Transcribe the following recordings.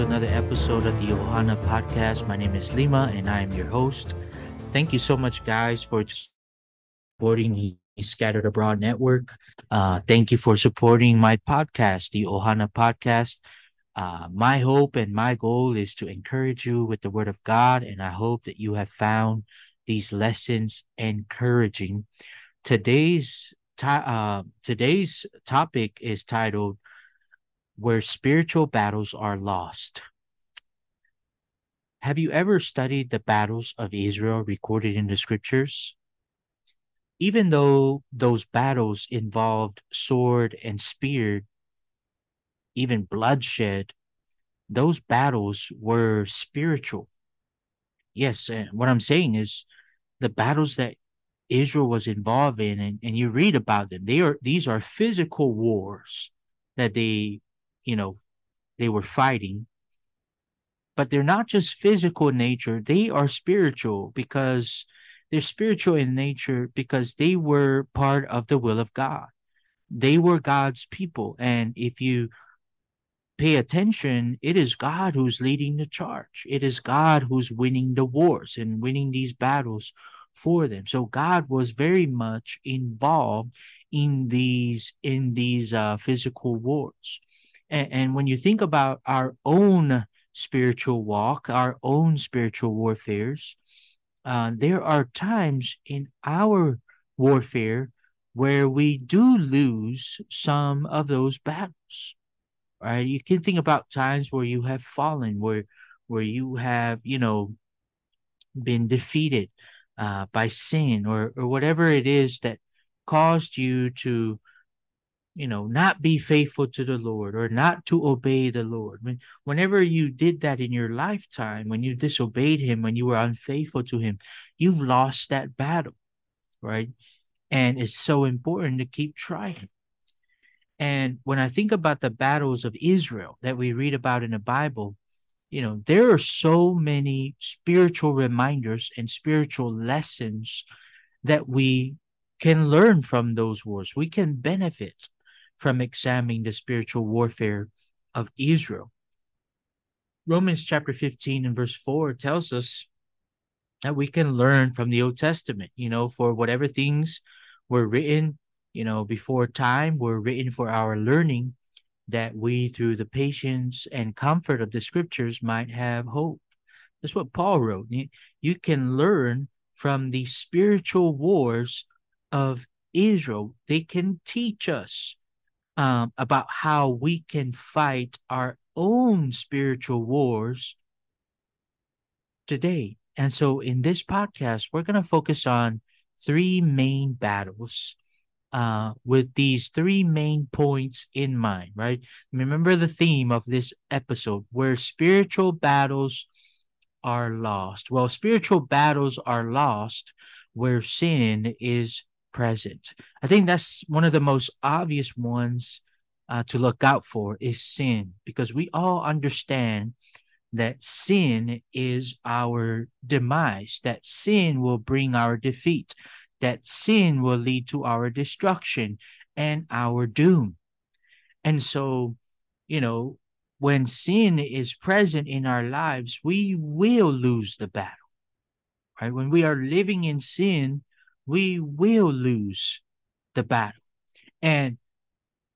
to another episode of the Ohana Podcast. My name is Lima, and I am your host. Thank you so much, guys, for supporting the Scattered Abroad Network. Uh, thank you for supporting my podcast, the Ohana Podcast. Uh, my hope and my goal is to encourage you with the Word of God, and I hope that you have found these lessons encouraging. Today's uh, today's topic is titled "Where Spiritual Battles Are Lost." Have you ever studied the battles of Israel recorded in the scriptures? Even though those battles involved sword and spear, even bloodshed, those battles were spiritual. Yes, and what I'm saying is the battles that Israel was involved in, and, and you read about them, they are these are physical wars that they, you know, they were fighting but they're not just physical nature, they are spiritual because they're spiritual in nature because they were part of the will of God. They were God's people. And if you pay attention, it is God who's leading the charge. It is God who's winning the wars and winning these battles for them. So God was very much involved in these in these uh, physical wars. And, and when you think about our own spiritual walk, our own spiritual warfares, uh, there are times in our warfare where we do lose some of those battles. Right? You can think about times where you have fallen, where where you have, you know, been defeated uh, by sin or or whatever it is that caused you to you know, not be faithful to the Lord or not to obey the Lord. When, whenever you did that in your lifetime, when you disobeyed Him, when you were unfaithful to Him, you've lost that battle, right? And it's so important to keep trying. And when I think about the battles of Israel that we read about in the Bible, you know, there are so many spiritual reminders and spiritual lessons that we can learn from those wars. We can benefit from examining the spiritual warfare of Israel. Romans chapter 15 and verse 4 tells us that we can learn from the Old Testament, you know, for whatever things were written, you know, before time were written for our learning, that we, through the patience and comfort of the scriptures, might have hope. That's what Paul wrote. You can learn from the spiritual wars of Israel. They can teach us um, about how we can fight our own spiritual wars today. And so in this podcast, we're going to focus on three main battles uh, with these three main points in mind, right? Remember the theme of this episode where spiritual battles are lost. Well, spiritual battles are lost where sin is present. I think that's one of the most obvious ones uh, to look out for is sin because we all understand that sin is our demise, that sin will bring our defeat, that sin will lead to our destruction and our doom. And so, you know, when sin is present in our lives, we will lose the battle. Right? When we are living in sin, we will lose the battle. And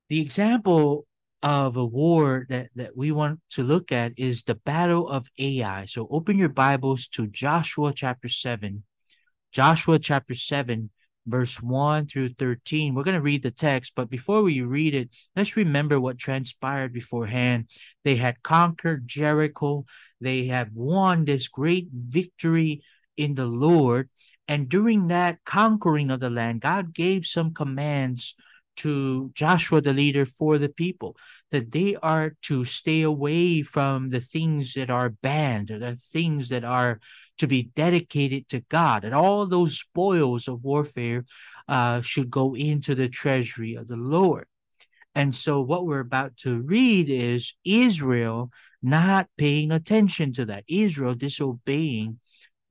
the example of a war that, that we want to look at is the battle of Ai. So open your Bibles to Joshua chapter 7. Joshua chapter 7, verse 1 through 13. We're going to read the text, but before we read it, let's remember what transpired beforehand. They had conquered Jericho, they had won this great victory in the Lord. And during that conquering of the land, God gave some commands to Joshua, the leader for the people, that they are to stay away from the things that are banned, the things that are to be dedicated to God, and all those spoils of warfare uh, should go into the treasury of the Lord. And so, what we're about to read is Israel not paying attention to that, Israel disobeying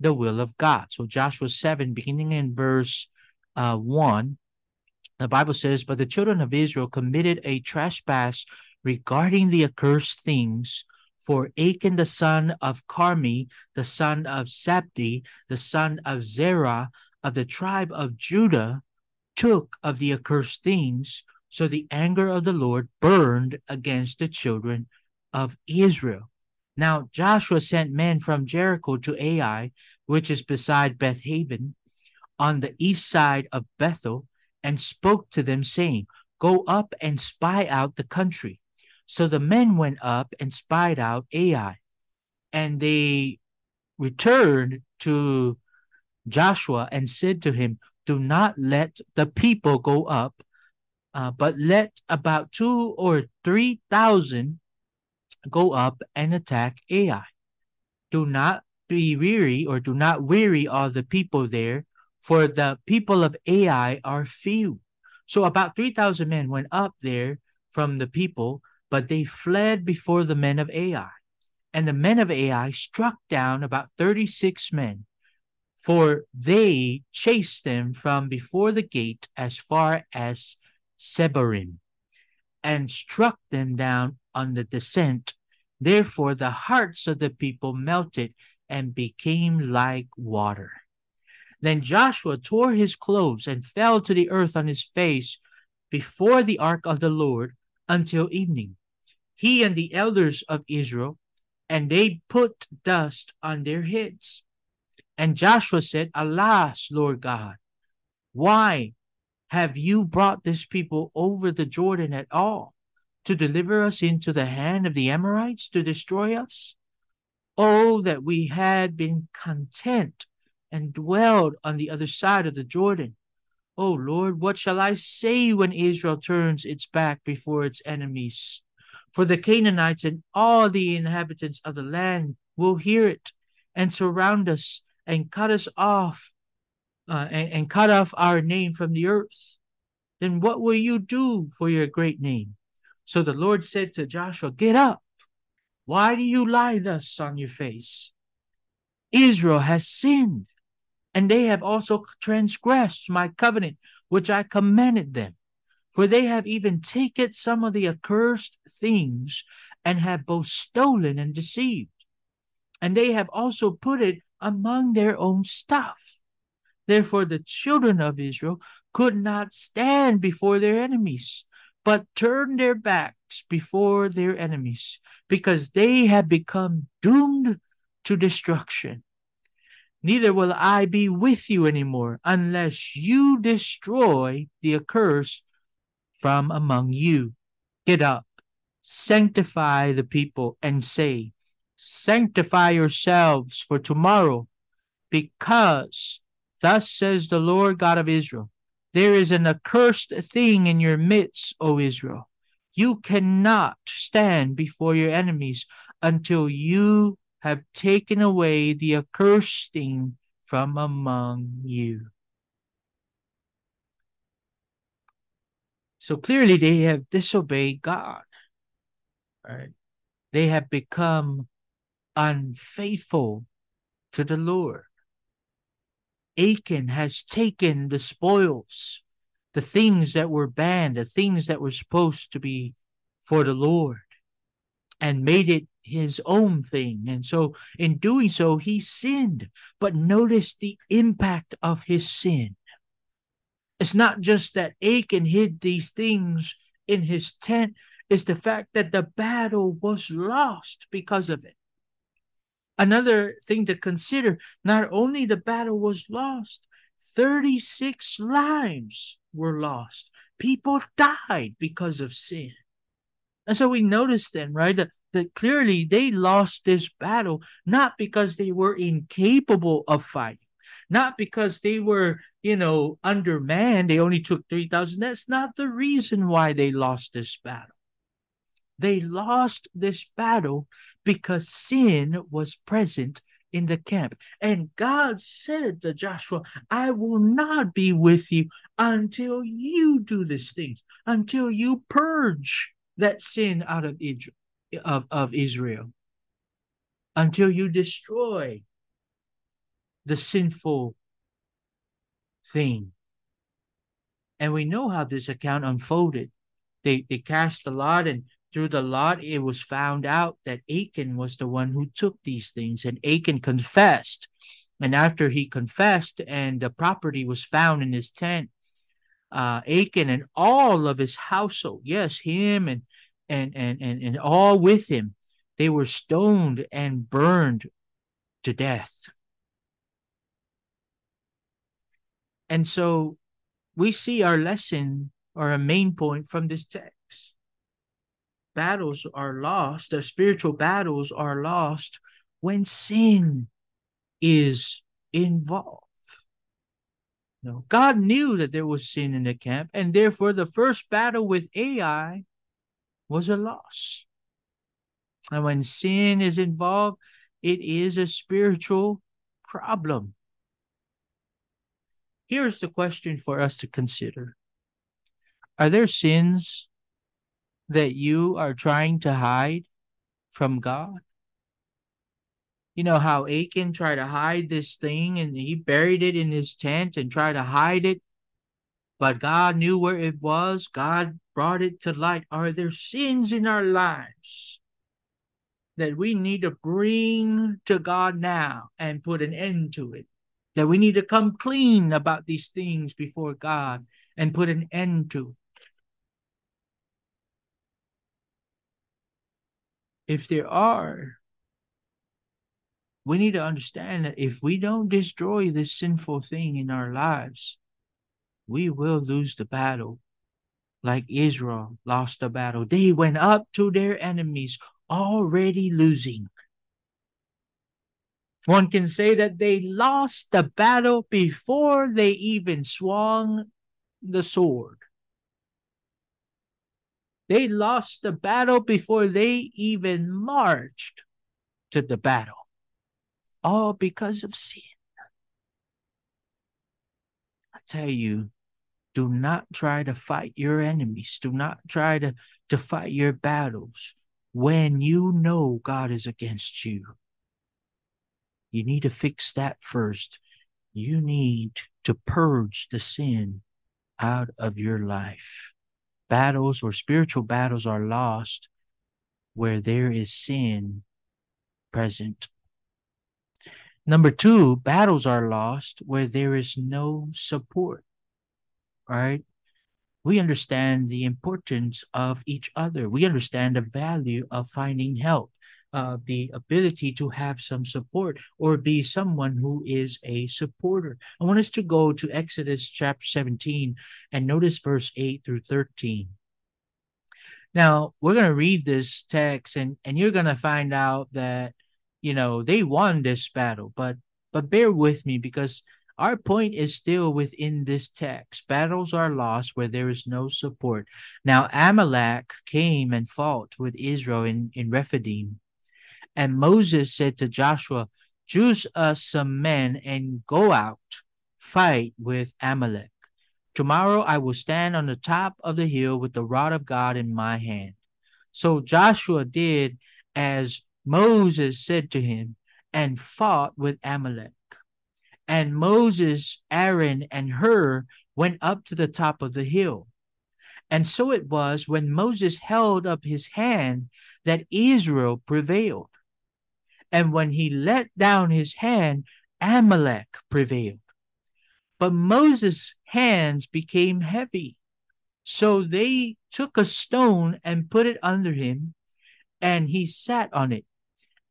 the will of God. So Joshua 7, beginning in verse uh, 1, the Bible says, But the children of Israel committed a trespass regarding the accursed things, For Achan the son of Carmi, the son of Zabdi, the son of Zerah, of the tribe of Judah, took of the accursed things, so the anger of the Lord burned against the children of Israel. Now Joshua sent men from Jericho to Ai, which is beside Beth Aven, on the east side of Bethel, and spoke to them, saying, Go up and spy out the country. So the men went up and spied out Ai, and they returned to Joshua and said to him, Do not let the people go up, uh, but let about two or three thousand go up and attack Ai. Do not be weary or do not weary all the people there, for the people of Ai are few. So about 3,000 men went up there from the people, but they fled before the men of Ai. And the men of Ai struck down about 36 men, for they chased them from before the gate as far as Shebarim, and struck them down on the descent. Therefore, the hearts of the people melted and became like water. Then Joshua tore his clothes and fell to the earth on his face before the ark of the Lord until evening. He and the elders of Israel, and they put dust on their heads. And Joshua said, Alas, Lord God, why have you brought this people over the Jordan at all to deliver us into the hand of the Amorites to destroy us? Oh, that we had been content and dwelled on the other side of the Jordan. Oh Lord, what shall I say when Israel turns its back before its enemies? For the Canaanites and all the inhabitants of the land will hear it and surround us and cut us off uh, and, and cut off our name from the earth. Then what will you do for your great name? So the Lord said to Joshua, Get up. Why do you lie thus on your face? Israel has sinned, and they have also transgressed my covenant, which I commanded them. For they have even taken some of the accursed things, and have both stolen and deceived. And they have also put it among their own stuff. Therefore, the children of Israel could not stand before their enemies, but turn their backs before their enemies, because they have become doomed to destruction. Neither will I be with you anymore unless you destroy the accursed from among you. Get up, sanctify the people, and say, Sanctify yourselves for tomorrow, because thus says the Lord God of Israel there is an accursed thing in your midst, O Israel. You cannot stand before your enemies until you have taken away the accursed thing from among you. So clearly they have disobeyed God. Right? They have become unfaithful to the Lord. Achan has taken the spoils, the things that were banned, the things that were supposed to be for the Lord, and made it his own thing. And so, in doing so, he sinned. But notice the impact of his sin. It's not just that Achan hid these things in his tent, it's the fact that the battle was lost because of it. Another thing to consider not only the battle was lost, 36 lives were lost. People died because of sin. And so we notice then, right, that, that clearly they lost this battle not because they were incapable of fighting, not because they were, you know, undermanned, they only took 3,000. That's not the reason why they lost this battle. They lost this battle because sin was present in the camp. And God said to Joshua, I will not be with you until you do these things, until you purge that sin out of Israel, of, of Israel, until you destroy the sinful thing. And we know how this account unfolded. They, they cast the lot and through the lot, it was found out that Achan was the one who took these things, and Achan confessed. And after he confessed, and the property was found in his tent, uh, Achan and all of his household, yes, him and and and and, and all with him, they were stoned and burned to death. And so we see our lesson or a main point from this text. Battles are lost, the spiritual battles are lost when sin is involved. No, God knew that there was sin in the camp, and therefore the first battle with Ai was a loss. And when sin is involved, it is a spiritual problem. Here's the question for us to consider Are there sins that you are trying to hide from God? You know how Achan tried to hide this thing and he buried it in his tent and tried to hide it, but God knew where it was. God brought it to light. Are there sins in our lives that we need to bring to God now and put an end to it? that we need to come clean about these things before God and put an end to. If there are, we need to understand that if we don't destroy this sinful thing in our lives, we will lose the battle. Like Israel lost the battle. They went up to their enemies already losing. One can say that they lost the battle before they even swung the sword. They lost the battle before they even marched to the battle. All because of sin. I tell you, do not try to fight your enemies. Do not try to, to fight your battles when you know God is against you. You need to fix that first. You need to purge the sin out of your life. Battles or spiritual battles are lost where there is sin present. Number two, battles are lost where there is no support. Right? We understand the importance of each other. We understand the value of finding help uh, the ability to have some support or be someone who is a supporter. I want us to go to Exodus chapter 17 and notice verse 8 through 13. Now, we're going to read this text and, and you're going to find out that, you know, they won this battle, but but bear with me because our point is still within this text. Battles are lost where there is no support. Now, Amalek came and fought with Israel in, in Rephidim. And Moses said to Joshua, Choose us some men and go out, fight with Amalek. Tomorrow I will stand on the top of the hill with the rod of God in my hand. So Joshua did as Moses said to him and fought with Amalek. And Moses, Aaron, and Hur went up to the top of the hill. And so it was when Moses held up his hand that Israel prevailed. And when he let down his hand, Amalek prevailed. But Moses' hands became heavy. So they took a stone and put it under him, and he sat on it.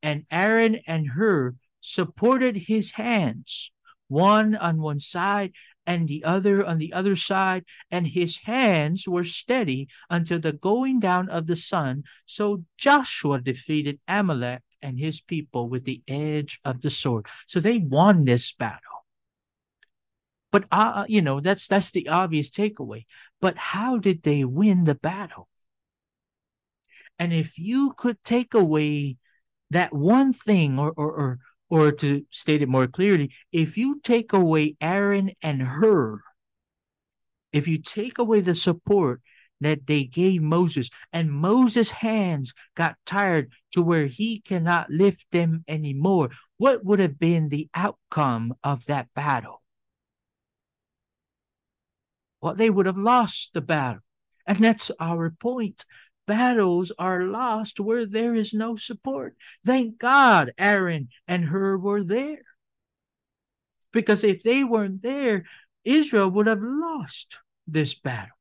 And Aaron and Hur supported his hands, one on one side and the other on the other side, and his hands were steady until the going down of the sun. So Joshua defeated Amalek and his people with the edge of the sword. So they won this battle. But uh, you know, that's that's the obvious takeaway. But how did they win the battle? And if you could take away that one thing or or or or to state it more clearly, if you take away Aaron and Hur, if you take away the support that they gave Moses, and Moses' hands got tired to where he cannot lift them anymore. What would have been the outcome of that battle? Well, they would have lost the battle. And that's our point. battles are lost where there is no support. Thank God Aaron and Hur were there. Because if they weren't there, Israel would have lost this battle.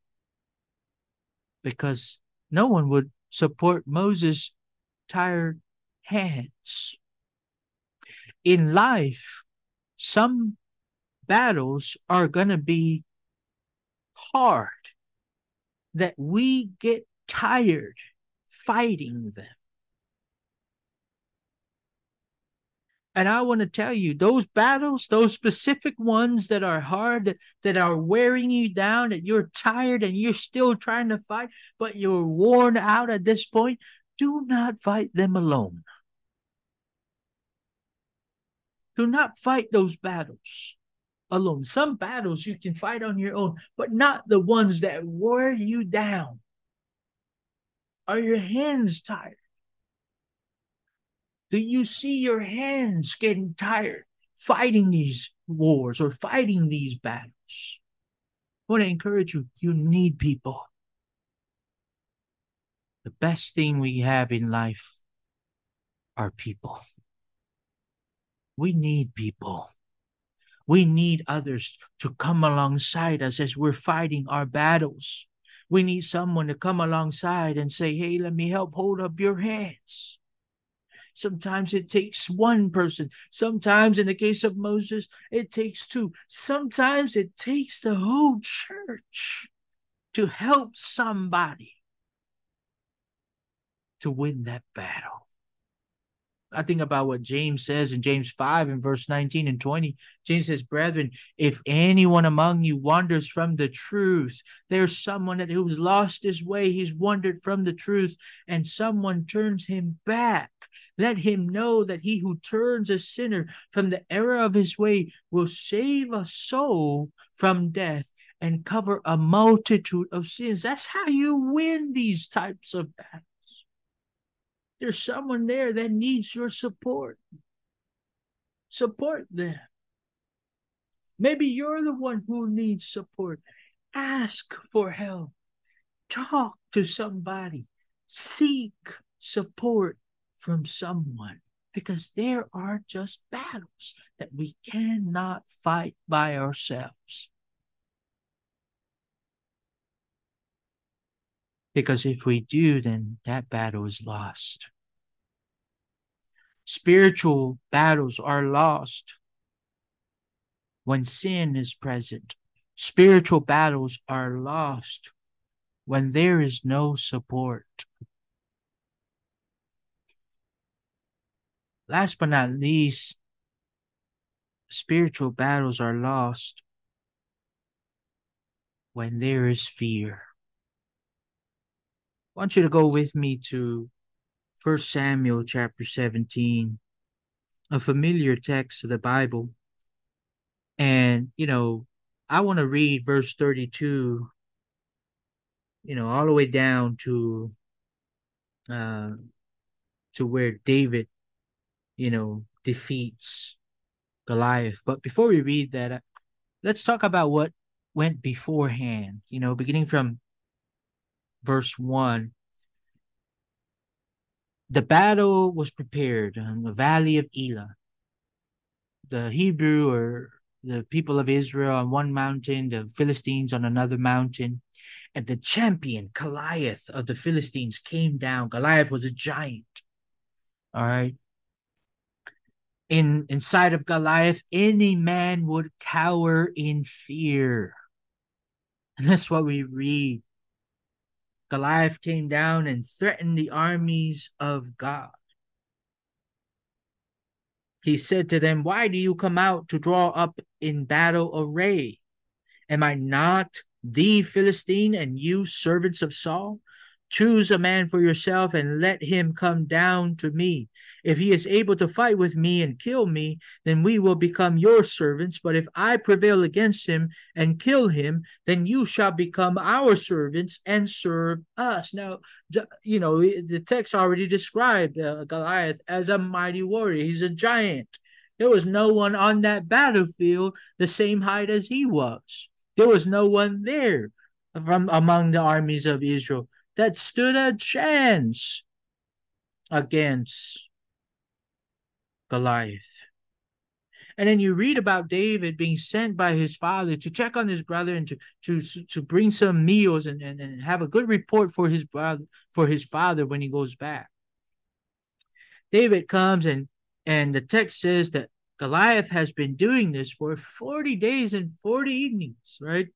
Because no one would support Moses' tired hands. In life, some battles are going to be hard that we get tired fighting them. And I want to tell you, those battles, those specific ones that are hard, that are wearing you down, that you're tired and you're still trying to fight, but you're worn out at this point, do not fight them alone. Do not fight those battles alone. Some battles you can fight on your own, but not the ones that wear you down. Are your hands tired? Do you see your hands getting tired fighting these wars or fighting these battles? I want to encourage you, you need people. The best thing we have in life are people. We need people. We need others to come alongside us as we're fighting our battles. We need someone to come alongside and say, Hey, let me help hold up your hands. Sometimes it takes one person. Sometimes, in the case of Moses, it takes two. Sometimes it takes the whole church to help somebody to win that battle. I think about what James says in James 5 and verse 19 and 20. James says, Brethren, if anyone among you wanders from the truth, there's someone that who's lost his way, he's wandered from the truth, and someone turns him back. Let him know that he who turns a sinner from the error of his way will save a soul from death and cover a multitude of sins. That's how you win these types of battles. There's someone there that needs your support. Support them. Maybe you're the one who needs support. Ask for help. Talk to somebody. Seek support from someone because there are just battles that we cannot fight by ourselves. Because if we do, then that battle is lost. Spiritual battles are lost when sin is present. Spiritual battles are lost when there is no support. Last but not least, spiritual battles are lost when there is fear. Want you to go with me to First Samuel chapter 17, a familiar text of the Bible. And, you know, I want to read verse 32, you know, all the way down to uh to where David, you know, defeats Goliath. But before we read that, let's talk about what went beforehand, you know, beginning from verse 1 the battle was prepared in the valley of Elah. The Hebrew or the people of Israel on one mountain, the Philistines on another mountain. And the champion, Goliath of the Philistines, came down. Goliath was a giant. All right. In inside of Goliath, any man would cower in fear. And that's what we read Goliath came down and threatened the armies of God. He said to them, Why do you come out to draw up in battle array? Am I not the Philistine and you servants of Saul? Choose a man for yourself and let him come down to me. If he is able to fight with me and kill me, then we will become your servants. But if I prevail against him and kill him, then you shall become our servants and serve us. Now, you know, the text already described uh, Goliath as a mighty warrior, he's a giant. There was no one on that battlefield the same height as he was. There was no one there from among the armies of Israel that stood a chance against Goliath. And then you read about David being sent by his father to check on his brother and to to to bring some meals and, and, and have a good report for his brother for his father when he goes back. David comes and and the text says that Goliath has been doing this for 40 days and 40 evenings, right?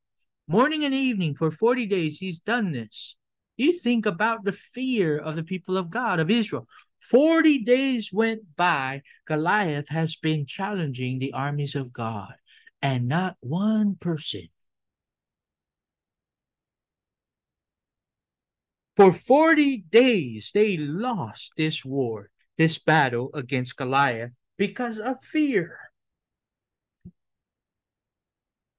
Morning and evening for 40 days, he's done this. You think about the fear of the people of God, of Israel. 40 days went by, Goliath has been challenging the armies of God, and not one person. For 40 days, they lost this war, this battle against Goliath because of fear.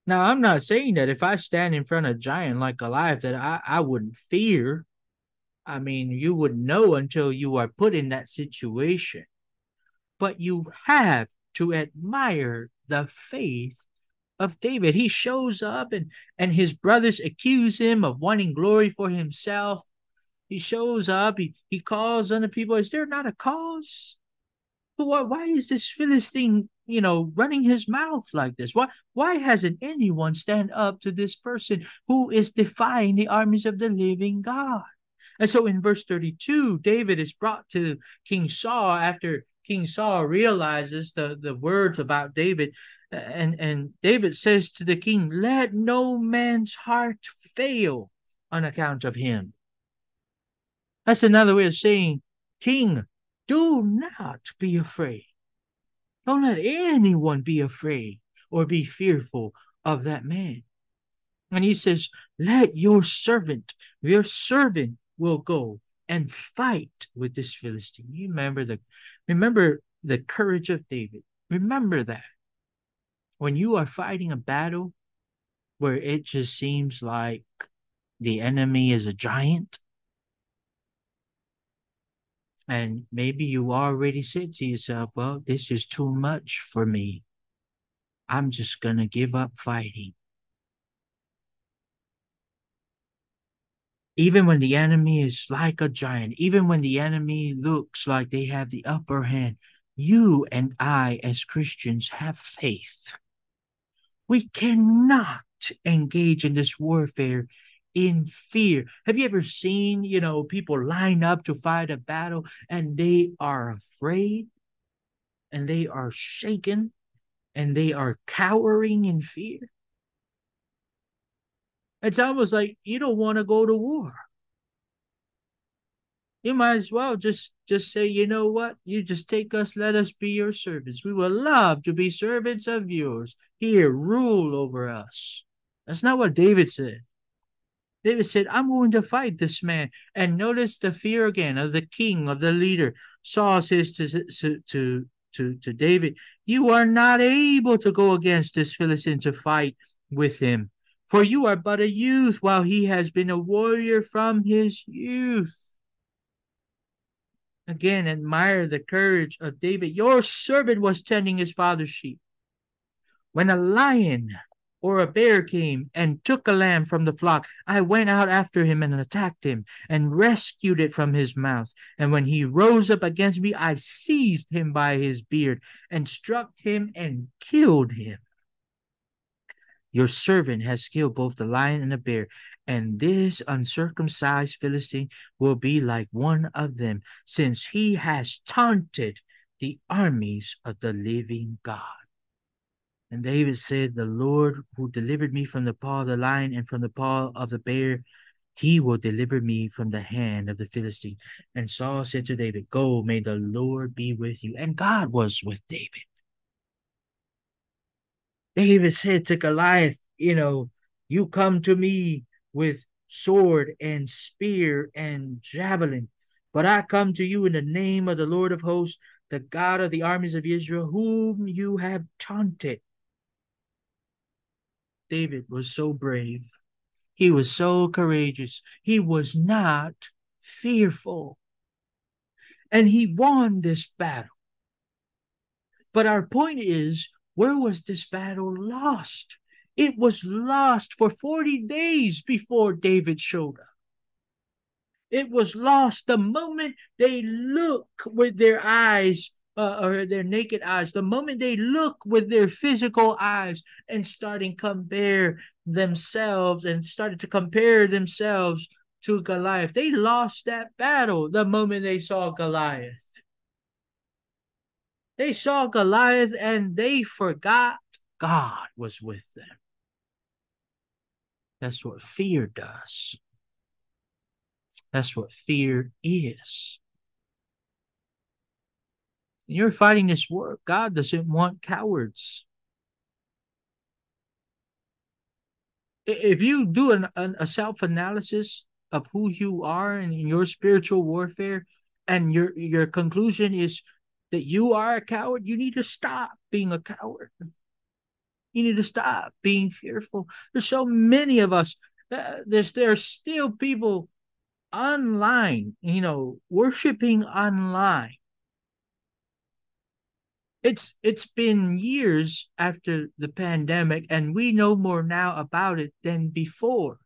Now, I'm not saying that if I stand in front of a giant like Goliath that I, I wouldn't fear. I mean, you would know until you are put in that situation. But you have to admire the faith of David. He shows up and, and his brothers accuse him of wanting glory for himself. He shows up, he, he calls on the people. Is there not a cause? why, why is this Philistine, you know, running his mouth like this? Why, why hasn't anyone stand up to this person who is defying the armies of the living God? And so in verse 32, David is brought to King Saul after King Saul realizes the, the words about David. And, and David says to the king, Let no man's heart fail on account of him. That's another way of saying, King, do not be afraid. Don't let anyone be afraid or be fearful of that man. And he says, Let your servant, your servant will go and fight with this Philistine. You remember the remember the courage of David. Remember that. When you are fighting a battle where it just seems like the enemy is a giant, and maybe you already said to yourself, well, this is too much for me. I'm just going to give up fighting. Even when the enemy is like a giant, even when the enemy looks like they have the upper hand, you and I, as Christians, have faith. We cannot engage in this warfare in fear. Have you ever seen, you know, people line up to fight a battle and they are afraid and they are shaken and they are cowering in fear? It's almost like you don't want to go to war. You might as well just just say, you know what? You just take us, let us be your servants. We would love to be servants of yours. Here, rule over us. That's not what David said. David said, I'm going to fight this man. And notice the fear again of the king, of the leader. Saul says to, to, to, to, David, You are not able to go against this Philistine to fight with him, for you are but a youth, while he has been a warrior from his youth. Again, admire the courage of David. Your servant was tending his father's sheep. When a lion or a bear came and took a lamb from the flock, I went out after him and attacked him and rescued it from his mouth. And when he rose up against me, I seized him by his beard and struck him and killed him. Your servant has killed both the lion and the bear, and this uncircumcised Philistine will be like one of them, since he has taunted the armies of the living God. And David said, The Lord who delivered me from the paw of the lion and from the paw of the bear, he will deliver me from the hand of the Philistine. And Saul said to David, Go, may the Lord be with you. And God was with David. David said to Goliath, You know, you come to me with sword and spear and javelin, but I come to you in the name of the Lord of hosts, the God of the armies of Israel, whom you have taunted. David was so brave. He was so courageous. He was not fearful. And he won this battle. But our point is where was this battle lost? It was lost for 40 days before David showed up. It was lost the moment they look with their eyes uh, or their naked eyes, the moment they look with their physical eyes and starting compare themselves and started to compare themselves to Goliath, they lost that battle the moment they saw Goliath. They saw Goliath and they forgot God was with them. That's what fear does. That's what fear is. You're fighting this war. God doesn't want cowards. If you do an, an a self analysis of who you are in your spiritual warfare, and your your conclusion is that you are a coward, you need to stop being a coward. You need to stop being fearful. There's so many of us. Uh, there's there's still people online, you know, worshiping online. It's it's been years after the pandemic, and we know more now about it than before.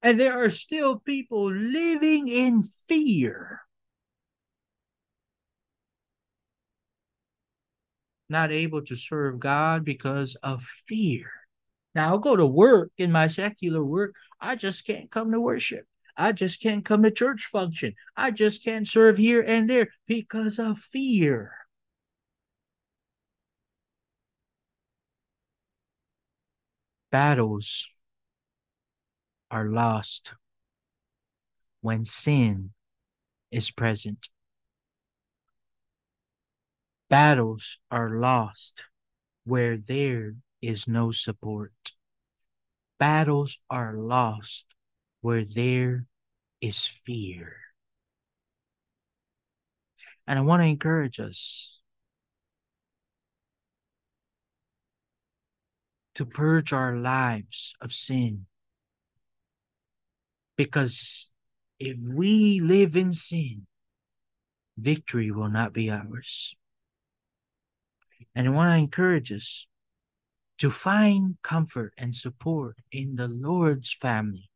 And there are still people living in fear. Not able to serve God because of fear. Now, I'll go to work in my secular work. I just can't come to worship. I just can't come to church function. I just can't serve here and there because of fear. Battles are lost when sin is present. Battles are lost where there is no support. Battles are lost where there is fear. And I want to encourage us to purge our lives of sin. Because if we live in sin, victory will not be ours. And I want to encourage us to find comfort and support in the Lord's family.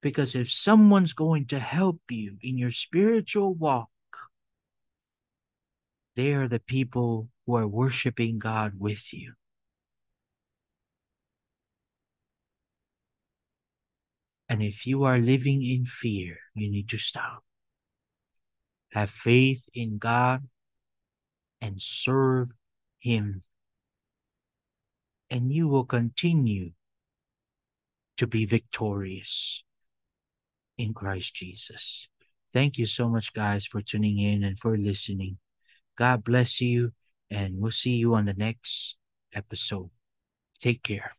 Because if someone's going to help you in your spiritual walk, they are the people who are worshiping God with you. And if you are living in fear, you need to stop. Have faith in God and serve Him. And you will continue to be victorious in Christ Jesus. Thank you so much, guys, for tuning in and for listening. God bless you, and we'll see you on the next episode. Take care.